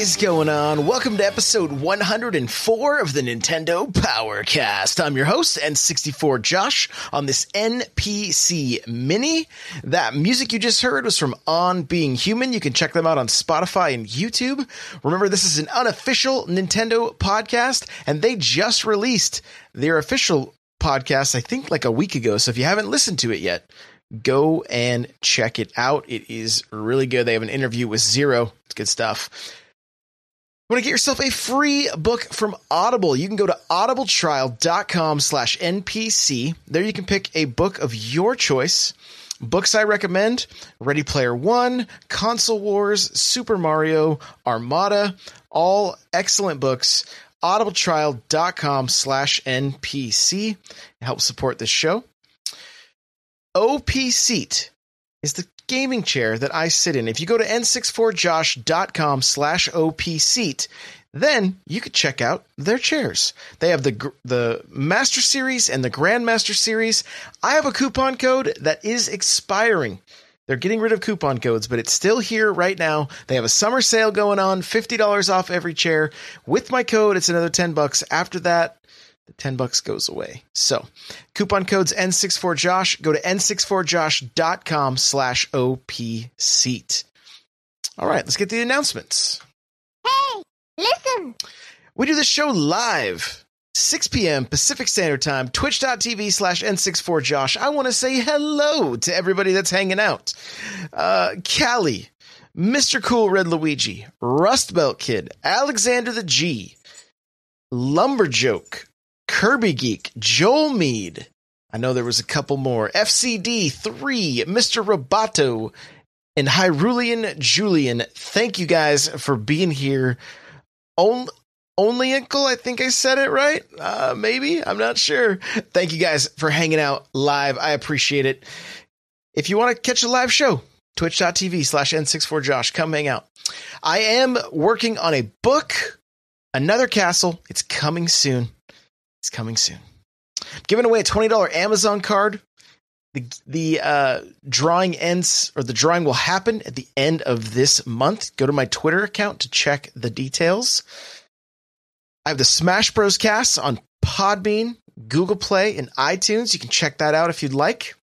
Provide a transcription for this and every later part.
Is going on? Welcome to episode 104 of the Nintendo Powercast. I'm your host, N64 Josh, on this NPC Mini. That music you just heard was from On Being Human. You can check them out on Spotify and YouTube. Remember, this is an unofficial Nintendo podcast, and they just released their official podcast, I think like a week ago. So if you haven't listened to it yet, go and check it out. It is really good. They have an interview with Zero. It's good stuff. Want to get yourself a free book from Audible? You can go to audibletrial.com slash NPC. There you can pick a book of your choice. Books I recommend Ready Player One, Console Wars, Super Mario, Armada, all excellent books. Audibletrial.com slash NPC. Help support this show. OP Seat is the gaming chair that I sit in. If you go to n64josh.com slash OP Seat, then you could check out their chairs. They have the the Master Series and the Grandmaster Series. I have a coupon code that is expiring. They're getting rid of coupon codes, but it's still here right now. They have a summer sale going on, $50 off every chair. With my code, it's another 10 bucks. After that, the 10 bucks goes away. So, coupon codes N64Josh. Go to n64josh.com slash OP seat. All right, let's get the announcements. Hey, listen. We do this show live, 6 p.m. Pacific Standard Time, twitch.tv slash N64Josh. I want to say hello to everybody that's hanging out. Uh, Callie, Mr. Cool Red Luigi, Rust Belt Kid, Alexander the G, Lumberjoke, Kirby Geek, Joel Mead. I know there was a couple more. FCD3, Mr. Roboto, and Hyrulean Julian. Thank you guys for being here. Only, only Uncle, I think I said it right. Uh, maybe, I'm not sure. Thank you guys for hanging out live. I appreciate it. If you want to catch a live show, twitch.tv slash N64Josh, come hang out. I am working on a book, Another Castle. It's coming soon. It's coming soon. I'm giving away a $20 Amazon card. The the uh, drawing ends or the drawing will happen at the end of this month. Go to my Twitter account to check the details. I have the Smash Bros. cast on Podbean, Google Play, and iTunes. You can check that out if you'd like.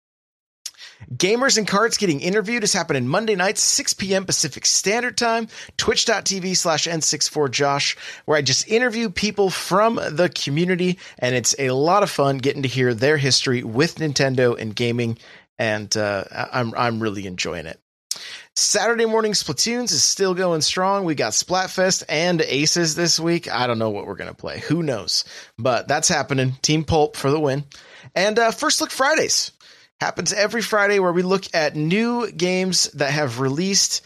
Gamers and Cards getting interviewed is happening Monday nights, 6 p.m. Pacific Standard Time, twitch.tv slash N64Josh, where I just interview people from the community, and it's a lot of fun getting to hear their history with Nintendo and gaming, and uh, I'm, I'm really enjoying it. Saturday morning Splatoons is still going strong. We got Splatfest and Aces this week. I don't know what we're going to play. Who knows? But that's happening. Team Pulp for the win. And uh, First Look Fridays happens every Friday where we look at new games that have released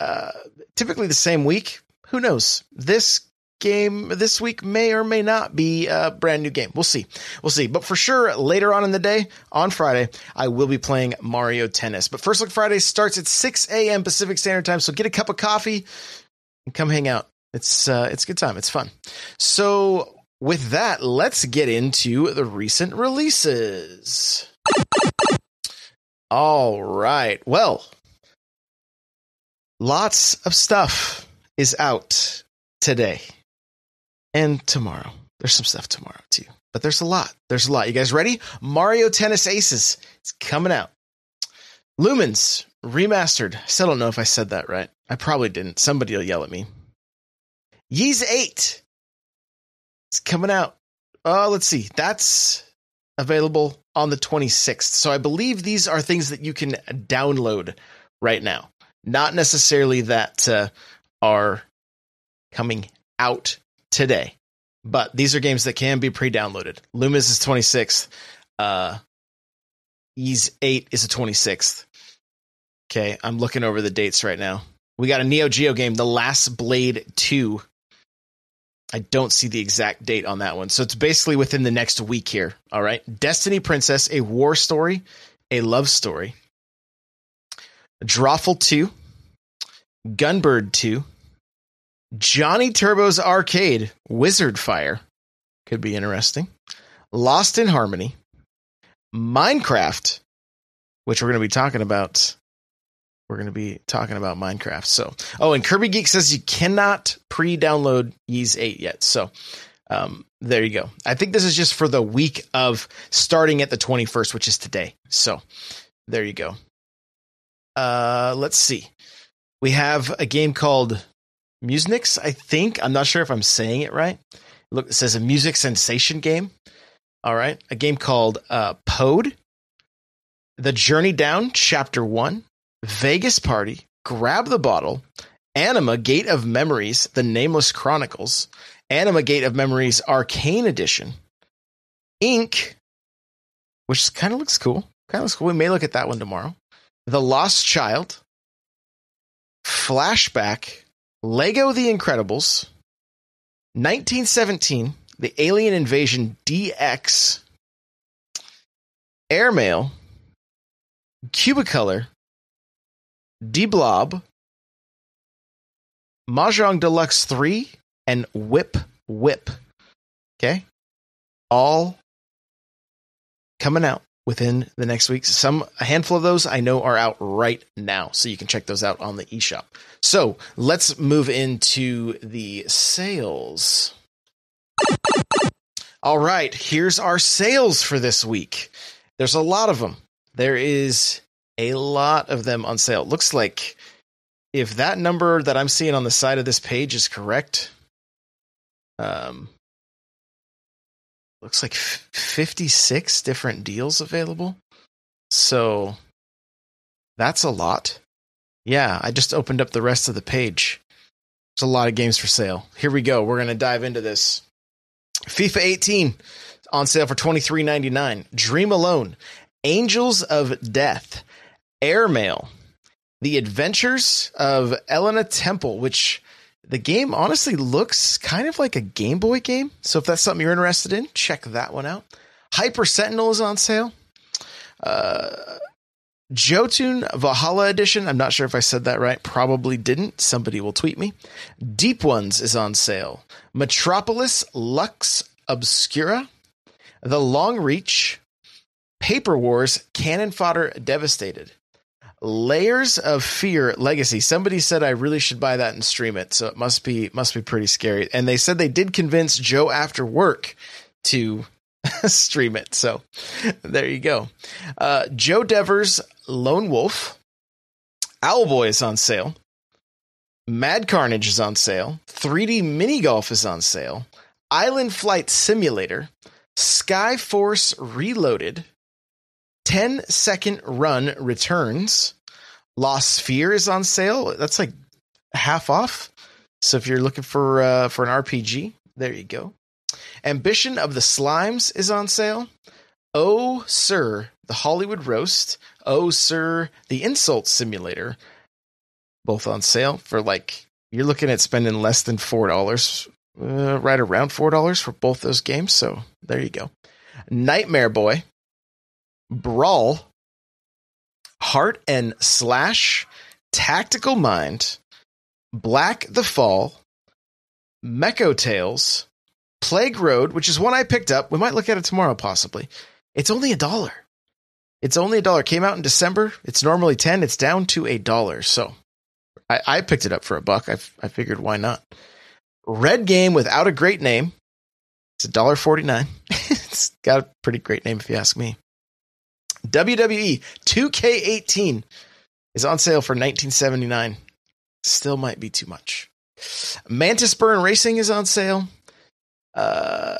uh, typically the same week. Who knows? This game this week may or may not be a brand new game. We'll see. We'll see. But for sure, later on in the day, on Friday, I will be playing Mario Tennis. But First Look Friday starts at 6 a.m. Pacific Standard Time. So get a cup of coffee and come hang out. It's uh, it's a good time. It's fun. So with that, let's get into the recent releases. All right. Well, lots of stuff is out today and tomorrow. There's some stuff tomorrow too, but there's a lot. There's a lot. You guys ready? Mario Tennis Aces. It's coming out. Lumines remastered. I still don't know if I said that right. I probably didn't. Somebody will yell at me. Ys 8 It's coming out. Oh, let's see. That's available on the 26th. So I believe these are things that you can download right now. not necessarily that uh, are coming out today, but these are games that can be pre-downloaded. Lumines is 26th. Uh, Ys 8 is the 26th. Okay, I'm looking over the dates right now. We got a Neo Geo game, The Last Blade 2. I don't see the exact date on that one. So it's basically within the next week here. All right. Destiny Princess, a war story, a love story. Drawful 2, Gunbird 2, Johnny Turbo's Arcade, Wizard Fire. Could be interesting. Lost in Harmony, Minecraft, which we're going to be talking about we're going to be talking about Minecraft. So, oh, and Kirby Geek says you cannot pre-download Ys 8 yet. So, um, there you go. I think this is just for the week of starting at the 21st, which is today. So, there you go. Uh, let's see. We have a game called Musynx, I think. I'm not sure if I'm saying it right. Look, it says a music sensation game. All right. A game called uh, Pode. The Journey Down, Chapter 1. Vegas Party, Grab the Bottle, Anima Gate of Memories, The Nameless Chronicles, Anima Gate of Memories Arcane Edition, Ink, which kind of looks cool. Kind of looks cool. We may look at that one tomorrow. The Lost Child, Flashback, Lego The Incredibles, 1917, The Alien Invasion DX, Airmail, Cubicolor, de Blob, Mahjong Deluxe 3, and Whip Whip. Okay? All coming out within the next week. Some a handful of those I know are out right now, so you can check those out on the eShop. So let's move into the sales. All right, here's our sales for this week. There's a lot of them. There is a lot of them on sale. Looks like if that number that I'm seeing on the side of this page is correct, um, looks like 56 different deals available. So that's a lot. Yeah, I just opened up the rest of the page. There's a lot of games for sale. Here we go. We're going to dive into this. FIFA 18 on sale for $23.99. Dream Alone. Angels of Death. Airmail, The Adventures of Elena Temple, which the game honestly looks kind of like a Game Boy game. So if that's something you're interested in, check that one out. Hyper Sentinel is on sale. Uh, Jotun Valhalla Edition. I'm not sure if I said that right. Probably didn't. Somebody will tweet me. Deep Ones is on sale. Metropolis Lux Obscura. The Long Reach. Paper Wars Cannon Fodder Devastated. Layers of Fear Legacy. Somebody said I really should buy that and stream it, so it must be must be pretty scary. And they said they did convince Joe after work to stream it. So there you go. Uh, Joe Dever's Lone Wolf. Owlboy is on sale. Mad Carnage is on sale. 3D Mini Golf is on sale. Island Flight Simulator. Sky Force Reloaded. 10 second run returns. Lost Sphere is on sale. That's like half off. So if you're looking for uh, for an RPG, there you go. Ambition of the Slimes is on sale. Oh, sir, the Hollywood Roast. Oh, sir, the Insult Simulator. Both on sale for like you're looking at spending less than four dollars, uh, right around four dollars for both those games. So there you go. Nightmare Boy Brawl, Heart and Slash, Tactical Mind, Black the Fall, Mecho Tales, Plague Road, which is one I picked up. We might look at it tomorrow, possibly. It's only a dollar. It's only a dollar. Came out in December. It's normally 10. It's down to a dollar. So I, I picked it up for a buck. I, I figured why not? Red Game without a great name. It's a dollar forty nine. it's got a pretty great name if you ask me. WWE 2K18 is on sale for 1979. Still might be too much. Mantis Burn Racing is on sale. Uh,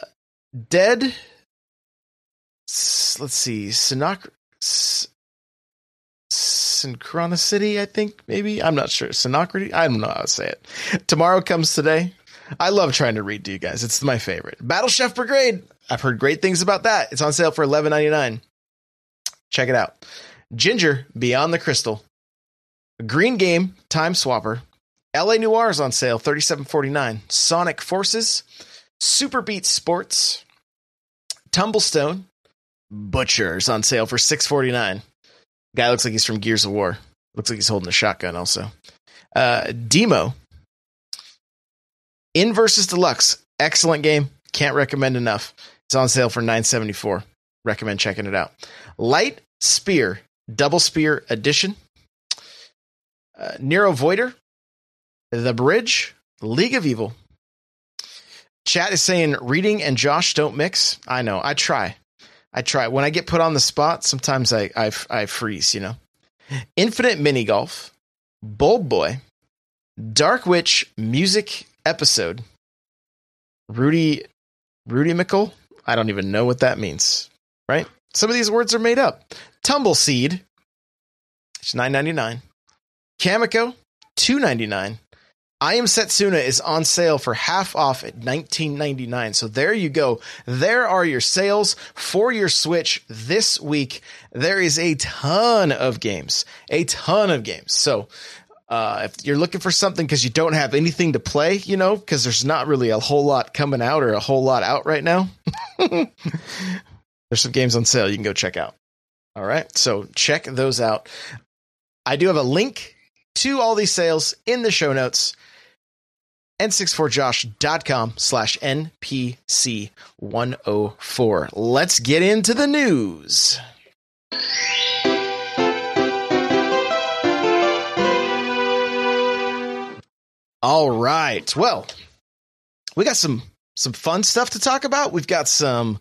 Dead. Let's see. Sinocracy. Synchronicity, I think, maybe. I'm not sure. Synocrity? I don't know how to say it. Tomorrow comes today. I love trying to read to you guys. It's my favorite. Battle Chef Brigade. I've heard great things about that. It's on sale for $11.99. Check it out. Ginger, Beyond the Crystal. Green Game, Time Swapper. LA Noire is on sale, $37.49. Sonic Forces. Super Beat Sports. Tumblestone. Butcher's on sale for $6.49. Guy looks like he's from Gears of War. Looks like he's holding a shotgun also. Uh, Demo. Inversus Deluxe. Excellent game. Can't recommend enough. It's on sale for 974. Recommend checking it out. Light Spear. Double Speer Edition. Uh, NeuroVoider. The Bridge. League of Evil. Chat is saying reading and Josh don't mix. I know. I try. I try. When I get put on the spot, sometimes I I, I freeze. You know. Infinite Mini Golf. Bold Boy. Dark Witch music episode. Rudy Rudymical. I don't even know what that means. Right? Some of these words are made up. Tumble Seed. It's nine ninety nine. Kamiko. Two ninety nine. I am Setsuna is on sale for half off at 19.99. So there you go. There are your sales for your Switch this week. There is a ton of games, a ton of games. So uh, if you're looking for something because you don't have anything to play, you know, because there's not really a whole lot coming out or a whole lot out right now, there's some games on sale you can go check out. All right. So check those out. I do have a link to all these sales in the show notes n64josh.com slash npc104 let's get into the news all right well we got some some fun stuff to talk about we've got some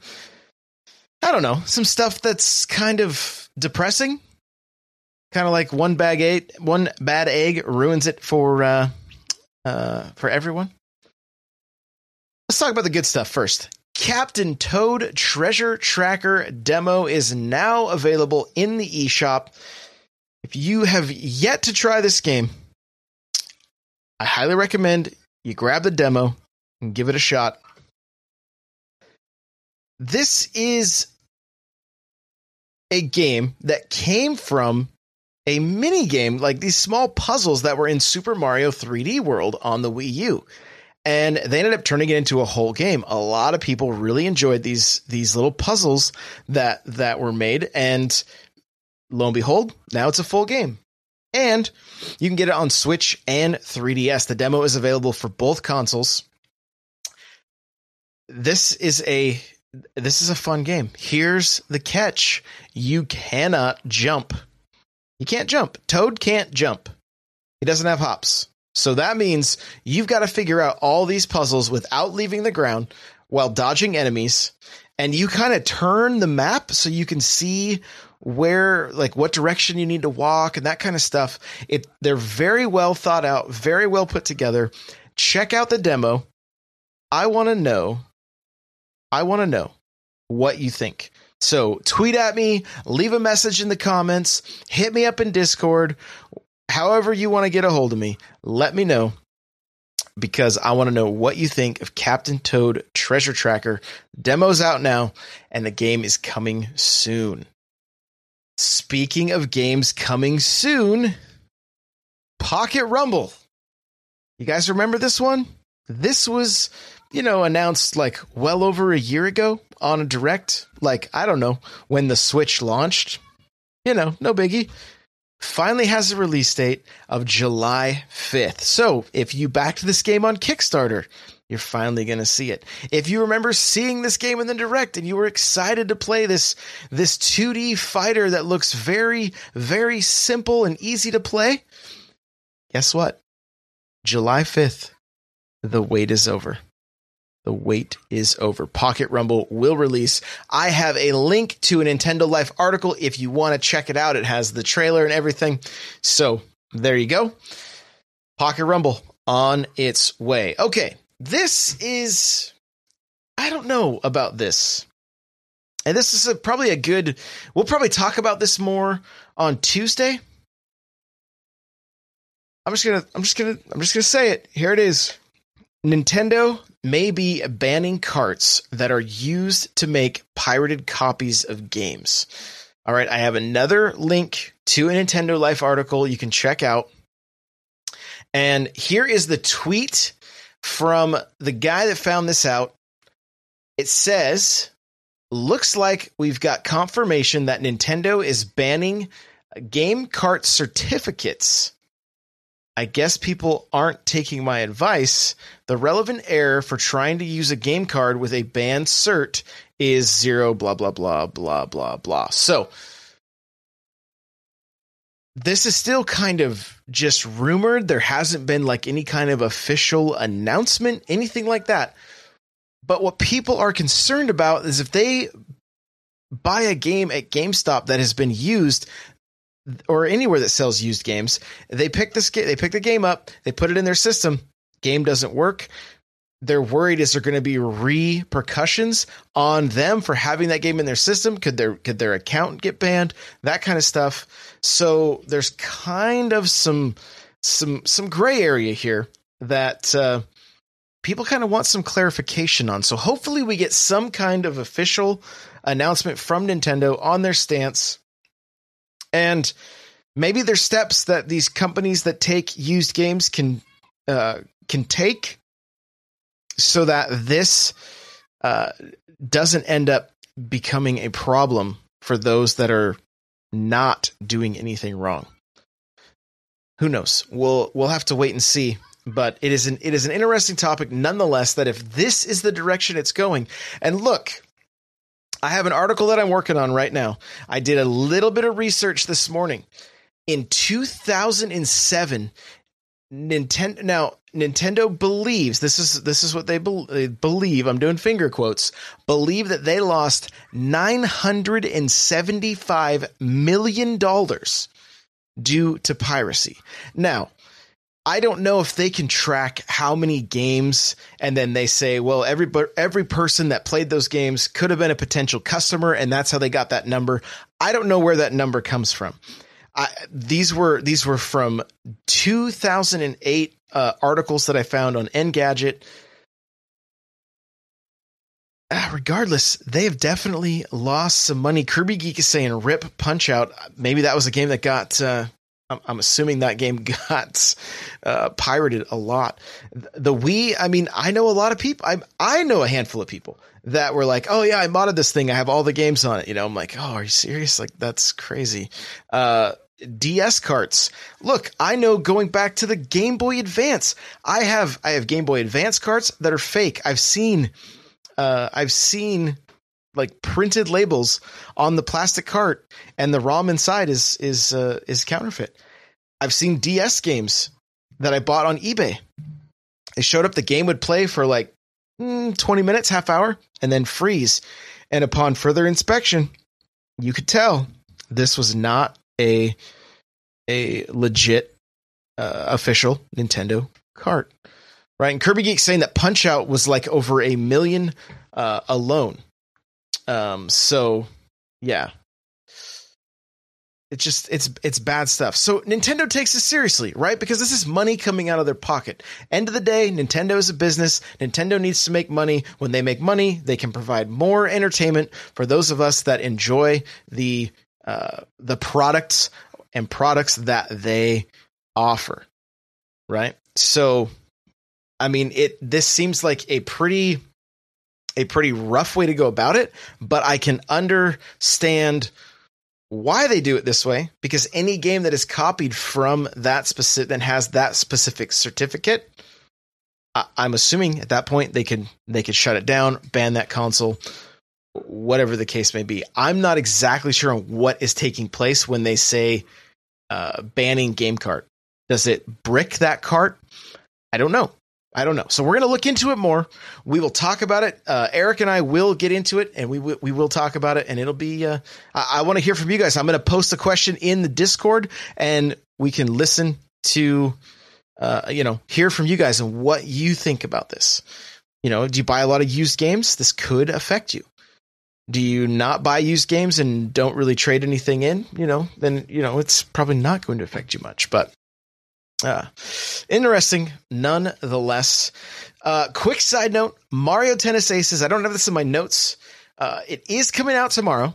i don't know some stuff that's kind of depressing kind of like one bag eight one bad egg ruins it for uh uh, for everyone. Let's talk about the good stuff first. Captain Toad Treasure Tracker demo is now available in the eShop. If you have yet to try this game, I highly recommend you grab the demo and give it a shot. This is a game that came from a mini game like these small puzzles that were in Super Mario 3D World on the Wii U. And they ended up turning it into a whole game. A lot of people really enjoyed these these little puzzles that that were made and lo and behold, now it's a full game. And you can get it on Switch and 3DS. The demo is available for both consoles. This is a this is a fun game. Here's the catch. You cannot jump you can't jump. Toad can't jump. He doesn't have hops. So that means you've got to figure out all these puzzles without leaving the ground while dodging enemies. And you kind of turn the map so you can see where like what direction you need to walk and that kind of stuff. It they're very well thought out, very well put together. Check out the demo. I want to know I want to know what you think. So tweet at me, leave a message in the comments, hit me up in Discord, however you want to get a hold of me, let me know because I want to know what you think of Captain Toad Treasure Tracker. Demo's out now and the game is coming soon. Speaking of games coming soon, Pocket Rumble. You guys remember this one? This was you know, announced like well over a year ago on a direct. Like, I don't know, when the Switch launched. You know, no biggie. Finally has a release date of July 5th. So if you backed this game on Kickstarter, you're finally going to see it. If you remember seeing this game in the direct and you were excited to play this this 2D fighter that looks very very simple and easy to play, guess what? July 5th, the wait is over. The wait is over. Pocket Rumble will release. I have a link to a Nintendo Life article if you want to check it out. It has the trailer and everything. So there you go. Pocket Rumble on its way. Okay, this is. I don't know about this. And this is a, probably a good. We'll probably talk about this more on Tuesday I'm just gonna I'm just gonna I'm just gonna say it. Here it is. Nintendo may be banning carts that are used to make pirated copies of games. All right, I have another link to a Nintendo Life article you can check out. And here is the tweet from the guy that found this out. It says, looks like we've got confirmation that Nintendo is banning game cart certificates. I guess people aren't taking my advice. The relevant error for trying to use a game card with a banned cert is zero, blah, blah, blah, blah, blah, blah. So, this is still kind of just rumored. There hasn't been like any kind of official announcement, anything like that. But what people are concerned about is if they buy a game at GameStop that has been used or anywhere that sells used games, they pick this they pick the game up, they put it in their system, game doesn't work. They're worried is there going to be repercussions on them for having that game in their system? Could their could their account get banned? That kind of stuff. So there's kind of some some some gray area here that uh, people kind of want some clarification on. So hopefully we get some kind of official announcement from Nintendo on their stance and maybe there's steps that these companies that take used games can uh, can take so that this uh, doesn't end up becoming a problem for those that are not doing anything wrong. Who knows? We'll we'll have to wait and see. But it is an it is an interesting topic nonetheless. That if this is the direction it's going, and look, I have an article that I'm working on right now. I did a little bit of research this morning. In 2007, Nintendo now Nintendo believes this is this is what they, be, they believe. I'm doing finger quotes. Believe that they lost 975 million dollars due to piracy. Now, I don't know if they can track how many games and then they say, well, every every person that played those games could have been a potential customer and that's how they got that number. I don't know where that number comes from. I, these were these were from 2008 uh, articles that I found on Engadget. Uh, regardless, they have definitely lost some money. Kirby Geek is saying "Rip Punch Out." Maybe that was a game that got uh, I'm assuming that game got uh, pirated a lot. The Wii, I mean, I know a lot of people. I I know a handful of people that were like, "Oh yeah, I modded this thing. I have all the games on it." You know, I'm like, "Oh, are you serious? Like that's crazy." Uh, DS carts. Look, I know going back to the Game Boy Advance, I have I have Game Boy Advance carts that are fake. I've seen, uh, I've seen like printed labels on the plastic cart and the ROM inside is is uh, is counterfeit. I've seen DS games that I bought on eBay. It showed up the game would play for like mm, 20 minutes, half hour and then freeze. And upon further inspection, you could tell this was not a a legit uh, official Nintendo cart. Right? And Kirby Geek saying that Punch Out was like over a million uh, alone um, so yeah. It's just it's it's bad stuff. So Nintendo takes this seriously, right? Because this is money coming out of their pocket. End of the day, Nintendo is a business. Nintendo needs to make money. When they make money, they can provide more entertainment for those of us that enjoy the uh, the products and products that they offer, right? So, I mean, it this seems like a pretty a pretty rough way to go about it, but I can understand why they do it this way because any game that is copied from that specific that has that specific certificate I, am assuming at that point they could they could shut it down ban that console whatever the case may be. I'm not exactly sure on what is taking place when they say uh, banning game cart. Does it brick that cart? I don't know I don't know. So we're going to look into it more. We will talk about it. Uh, Eric and I will get into it, and we w- we will talk about it. And it'll be. Uh, I, I want to hear from you guys. I'm going to post a question in the Discord, and we can listen to, uh, you know, hear from you guys and what you think about this. You know, do you buy a lot of used games? This could affect you. Do you not buy used games and don't really trade anything in? You know, then you know it's probably not going to affect you much. But Uh, interesting, nonetheless. Uh, quick side note Mario Tennis Aces. I don't have this in my notes. Uh, it is coming out tomorrow.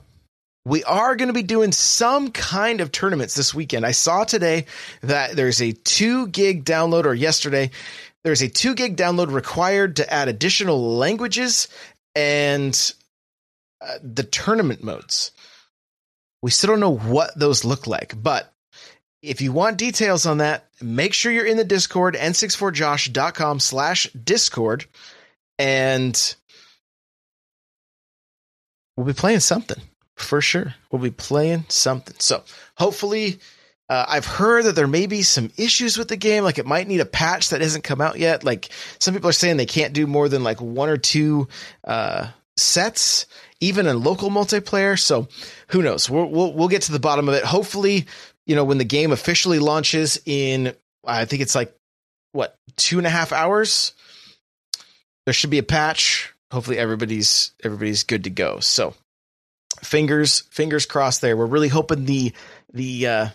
We are going to be doing some kind of tournaments this weekend. I saw today that there's a two gig download, or yesterday, there's a two gig download required to add additional languages and uh, the tournament modes. We still don't know what those look like, but if you want details on that, make sure you're in the Discord, n64josh.com slash Discord, and we'll be playing something for sure. We'll be playing something. So hopefully, uh, I've heard that there may be some issues with the game. Like it might need a patch that hasn't come out yet. Like some people are saying they can't do more than like one or two uh, sets, even in local multiplayer. So who knows? We'll, we'll we'll get to the bottom of it. Hopefully, you know, when the game officially launches in, I think it's like what two and a half hours. There should be a patch. Hopefully, everybody's everybody's good to go. So, fingers fingers crossed. There, we're really hoping the the uh,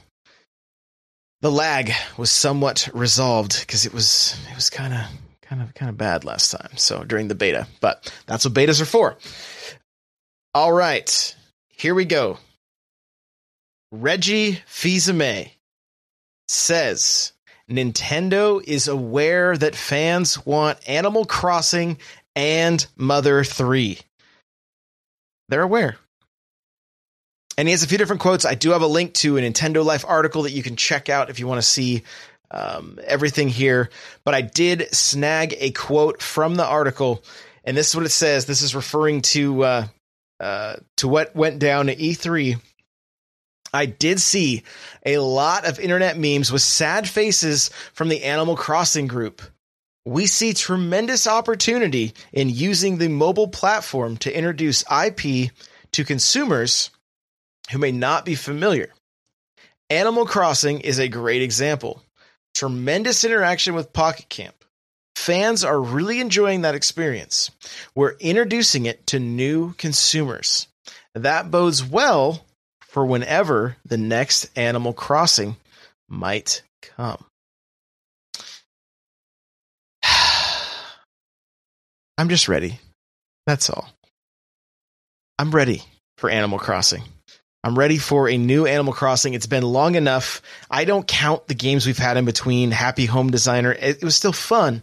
the lag was somewhat resolved because it was it was kind of kind of kind of bad last time. So during the beta, but that's what betas are for. All right, here we go. Reggie Fils-Aimé says Nintendo is aware that fans want Animal Crossing and Mother 3. They're aware. And he has a few different quotes. I do have a link to a Nintendo Life article that you can check out if you want to see um, everything here. But I did snag a quote from the article, and this is what it says. This is referring to uh, uh, to what went down at E3 I did see a lot of internet memes with sad faces from the Animal Crossing group. We see tremendous opportunity in using the mobile platform to introduce IP to consumers who may not be familiar. Animal Crossing is a great example. Tremendous interaction with Pocket Camp. Fans are really enjoying that experience. We're introducing it to new consumers. That bodes well for whenever the next Animal Crossing might come. I'm just ready. That's all. I'm ready for Animal Crossing. I'm ready for a new Animal Crossing. It's been long enough. I don't count the games we've had in between. Happy Home Designer. It, was still fun.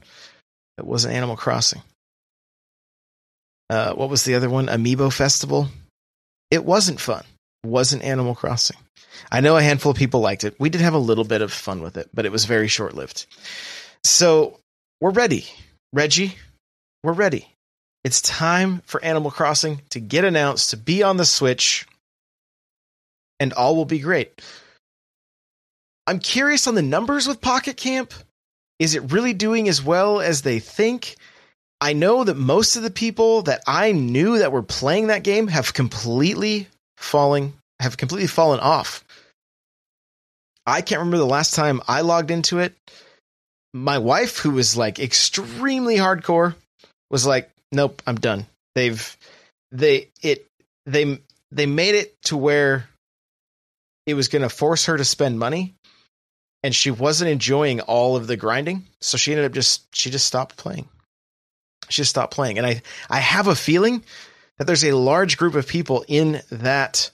It wasn't Animal Crossing. Uh, what was the other one? Amiibo Festival. It wasn't fun wasn't Animal Crossing. I know a handful of people liked it. We did have a little bit of fun with it, but it was very short lived. So we're ready. Reggie, we're ready. It's time for Animal Crossing to get announced, to be on the Switch, and all will be great. I'm curious on the numbers with Pocket Camp. Is it really doing as well as they think? I know that most of the people that I knew that were playing that game have completely falling have completely fallen off. I can't remember the last time I logged into it. My wife, who was like extremely hardcore, was like, "Nope, I'm done." They've they it they they made it to where it was going to force her to spend money and she wasn't enjoying all of the grinding so she ended up just she just stopped playing she just stopped playing and i i have a feeling that there's a large group of people in that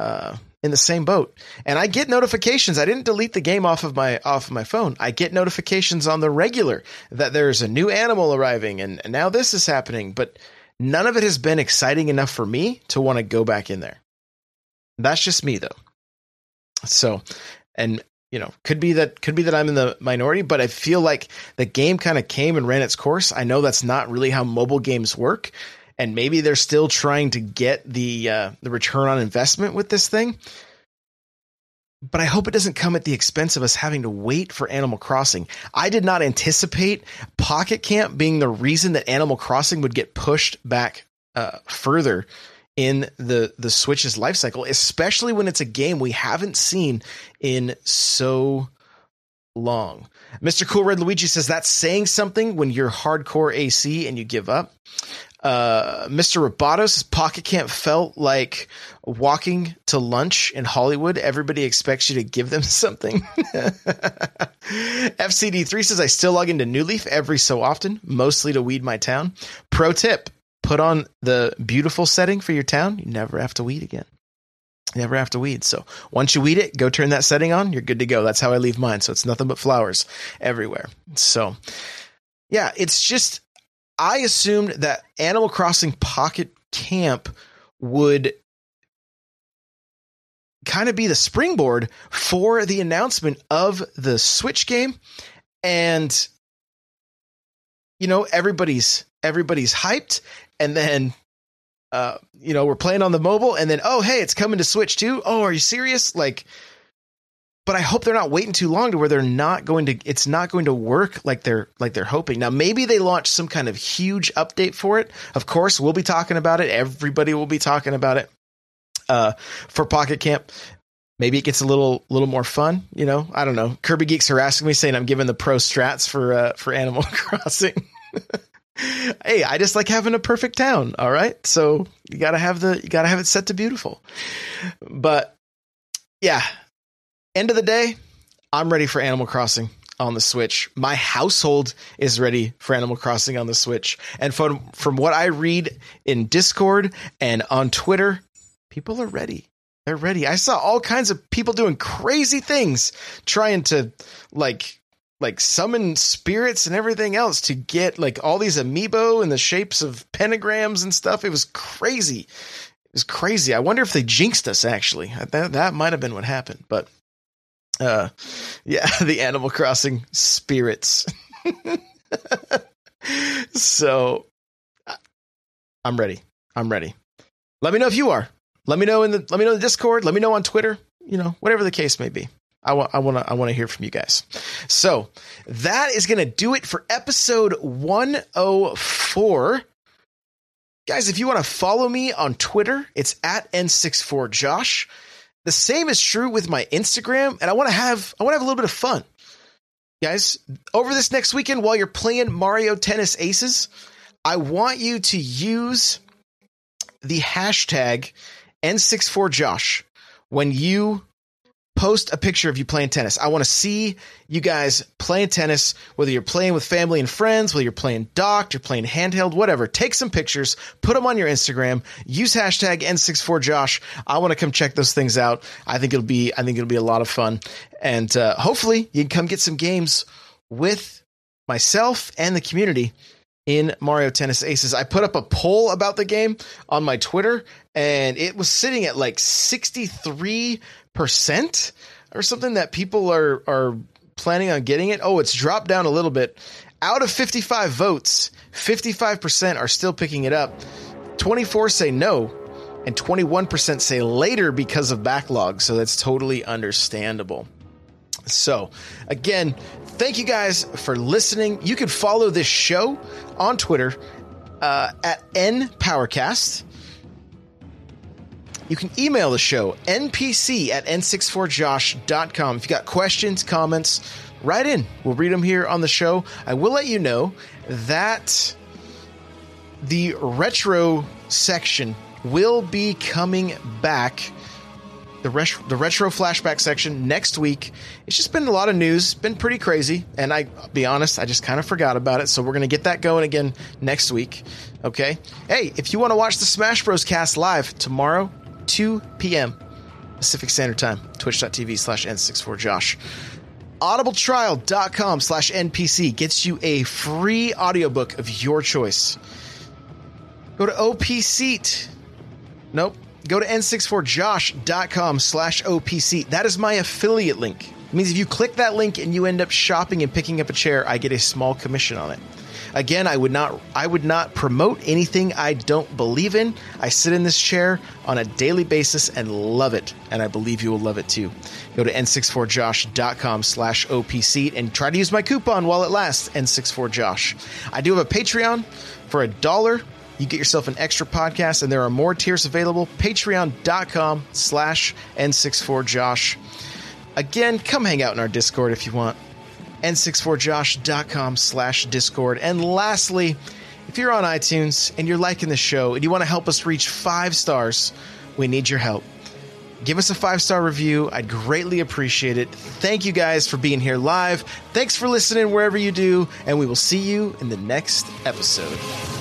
uh, in the same boat. And I get notifications. I didn't delete the game off of my off of my phone. I get notifications on the regular that there's a new animal arriving and, and now this is happening. But none of it has been exciting enough for me to want to go back in there. That's just me though. So, and you know, could be that could be that I'm in the minority, but I feel like the game kind of came and ran its course. I know that's not really how mobile games work, and maybe they're still trying to get the uh, the return on investment with this thing. But I hope it doesn't come at the expense of us having to wait for Animal Crossing. I did not anticipate Pocket Camp being the reason that Animal Crossing would get pushed back uh, further in the the Switch's life cycle, especially when it's a game we haven't seen in so long. Mr. Cool Red Luigi says that's saying something when you're hardcore AC and you give up. Uh, Mr. Roboto's pocket camp felt like walking to lunch in Hollywood. Everybody expects you to give them something. FCD3 says I still log into New Leaf every so often, mostly to weed my town. Pro tip put on the beautiful setting for your town. You never have to weed again. You never have to weed. So once you weed it, go turn that setting on. You're good to go. That's how I leave mine. So it's nothing but flowers everywhere. So yeah, it's just I assumed that Animal Crossing Pocket Camp would kind of be the springboard for the announcement of the Switch game. And you know everybody's everybody's hyped. And then uh you know we're playing on the mobile. And then oh hey it's coming to Switch too. Oh are you serious? Like but I hope they're not waiting too long to where they're not going to it's not going to work like they're like they're hoping. Now maybe they launch some kind of huge update for it. Of course, we'll be talking about it. Everybody will be talking about it. Uh, for Pocket Camp, maybe it gets a little little more fun. You know, I don't know. Kirby Geeks harassing me saying I'm giving the pro strats for uh, for Animal Crossing. hey, I just like having a perfect town. All right, so you gotta have the you gotta have it set to beautiful. But yeah, end of the day, I'm ready for Animal Crossing on the Switch. My household is ready for Animal Crossing on the Switch. And from from what I read in Discord and on Twitter, people are ready. They're ready. I saw all kinds of people doing crazy things trying to like like summon spirits and everything else to get like all these amiibo in the shapes of pentagrams and stuff. It was crazy. It was crazy. I wonder if they jinxed us actually. That that might have been what happened, but uh, yeah, the Animal Crossing spirits. so, I'm ready. I'm ready. Let me know if you are. Let me know in the let me know in the Discord. Let me know on Twitter. You know, whatever the case may be. I want I want to I want to hear from you guys. So that is going to do it for episode 104. Guys, if you want to follow me on Twitter, it's at N64Josh. The same is true with my Instagram, and I want to have I want to have a little bit of fun. Guys, over this next weekend while you're playing Mario Tennis Aces, I want you to use the hashtag N64Josh when you post a picture of you playing tennis. I want to see you guys playing tennis, whether you're playing with family and friends, whether you're playing docked, you're playing handheld, whatever. Take some pictures, put them on your Instagram, use hashtag N64Josh. I want to come check those things out. I think it'll be, I think it'll be a lot of fun. And uh, hopefully you can come get some games with myself and the community in Mario Tennis Aces. I put up a poll about the game on my Twitter and it was sitting at like 63 percent or something that people are are planning on getting it. Oh, it's dropped down a little bit. Out of 55 votes, 55% are still picking it up. 24 say no, and 21% say later because of backlog. So that's totally understandable. So, again, thank you guys for listening. You can follow this show on Twitter uh, at NPowercast. You can email the show, npc at n64josh.com. If you got questions, comments, write in. We'll read them here on the show. I will let you know that the retro section will be coming back. The, the retro flashback section next week. It's just been a lot of news, been pretty crazy, and I will be honest, I just kind of forgot about it. So we're gonna get that going again next week. Okay. Hey, if you want to watch the Smash Bros. cast live tomorrow, 2 p.m. Pacific Standard Time, twitch.tv slash N64Josh. Audibletrial.com slash NPC gets you a free audiobook of your choice. Go to OP Seat. Nope. Go to N64Josh.com slash OPC. That is my affiliate link. It means if you click that link and you end up shopping and picking up a chair, I get a small commission on it. Again, I would not I would not promote anything I don't believe in. I sit in this chair on a daily basis and love it, and I believe you will love it too. Go to n64josh.com slash opc and try to use my coupon while it lasts, n64josh. I do have a Patreon for a dollar. You get yourself an extra podcast, and there are more tiers available. Patreon.com slash N64Josh. Again, come hang out in our Discord if you want n64josh.com slash discord and lastly If you're on iTunes and you're liking the show and you want to help us reach five stars, we need your help. Give us a five star review. I'd greatly appreciate it. Thank you guys for being here live. Thanks for listening wherever you do, and we will see you in the next episode.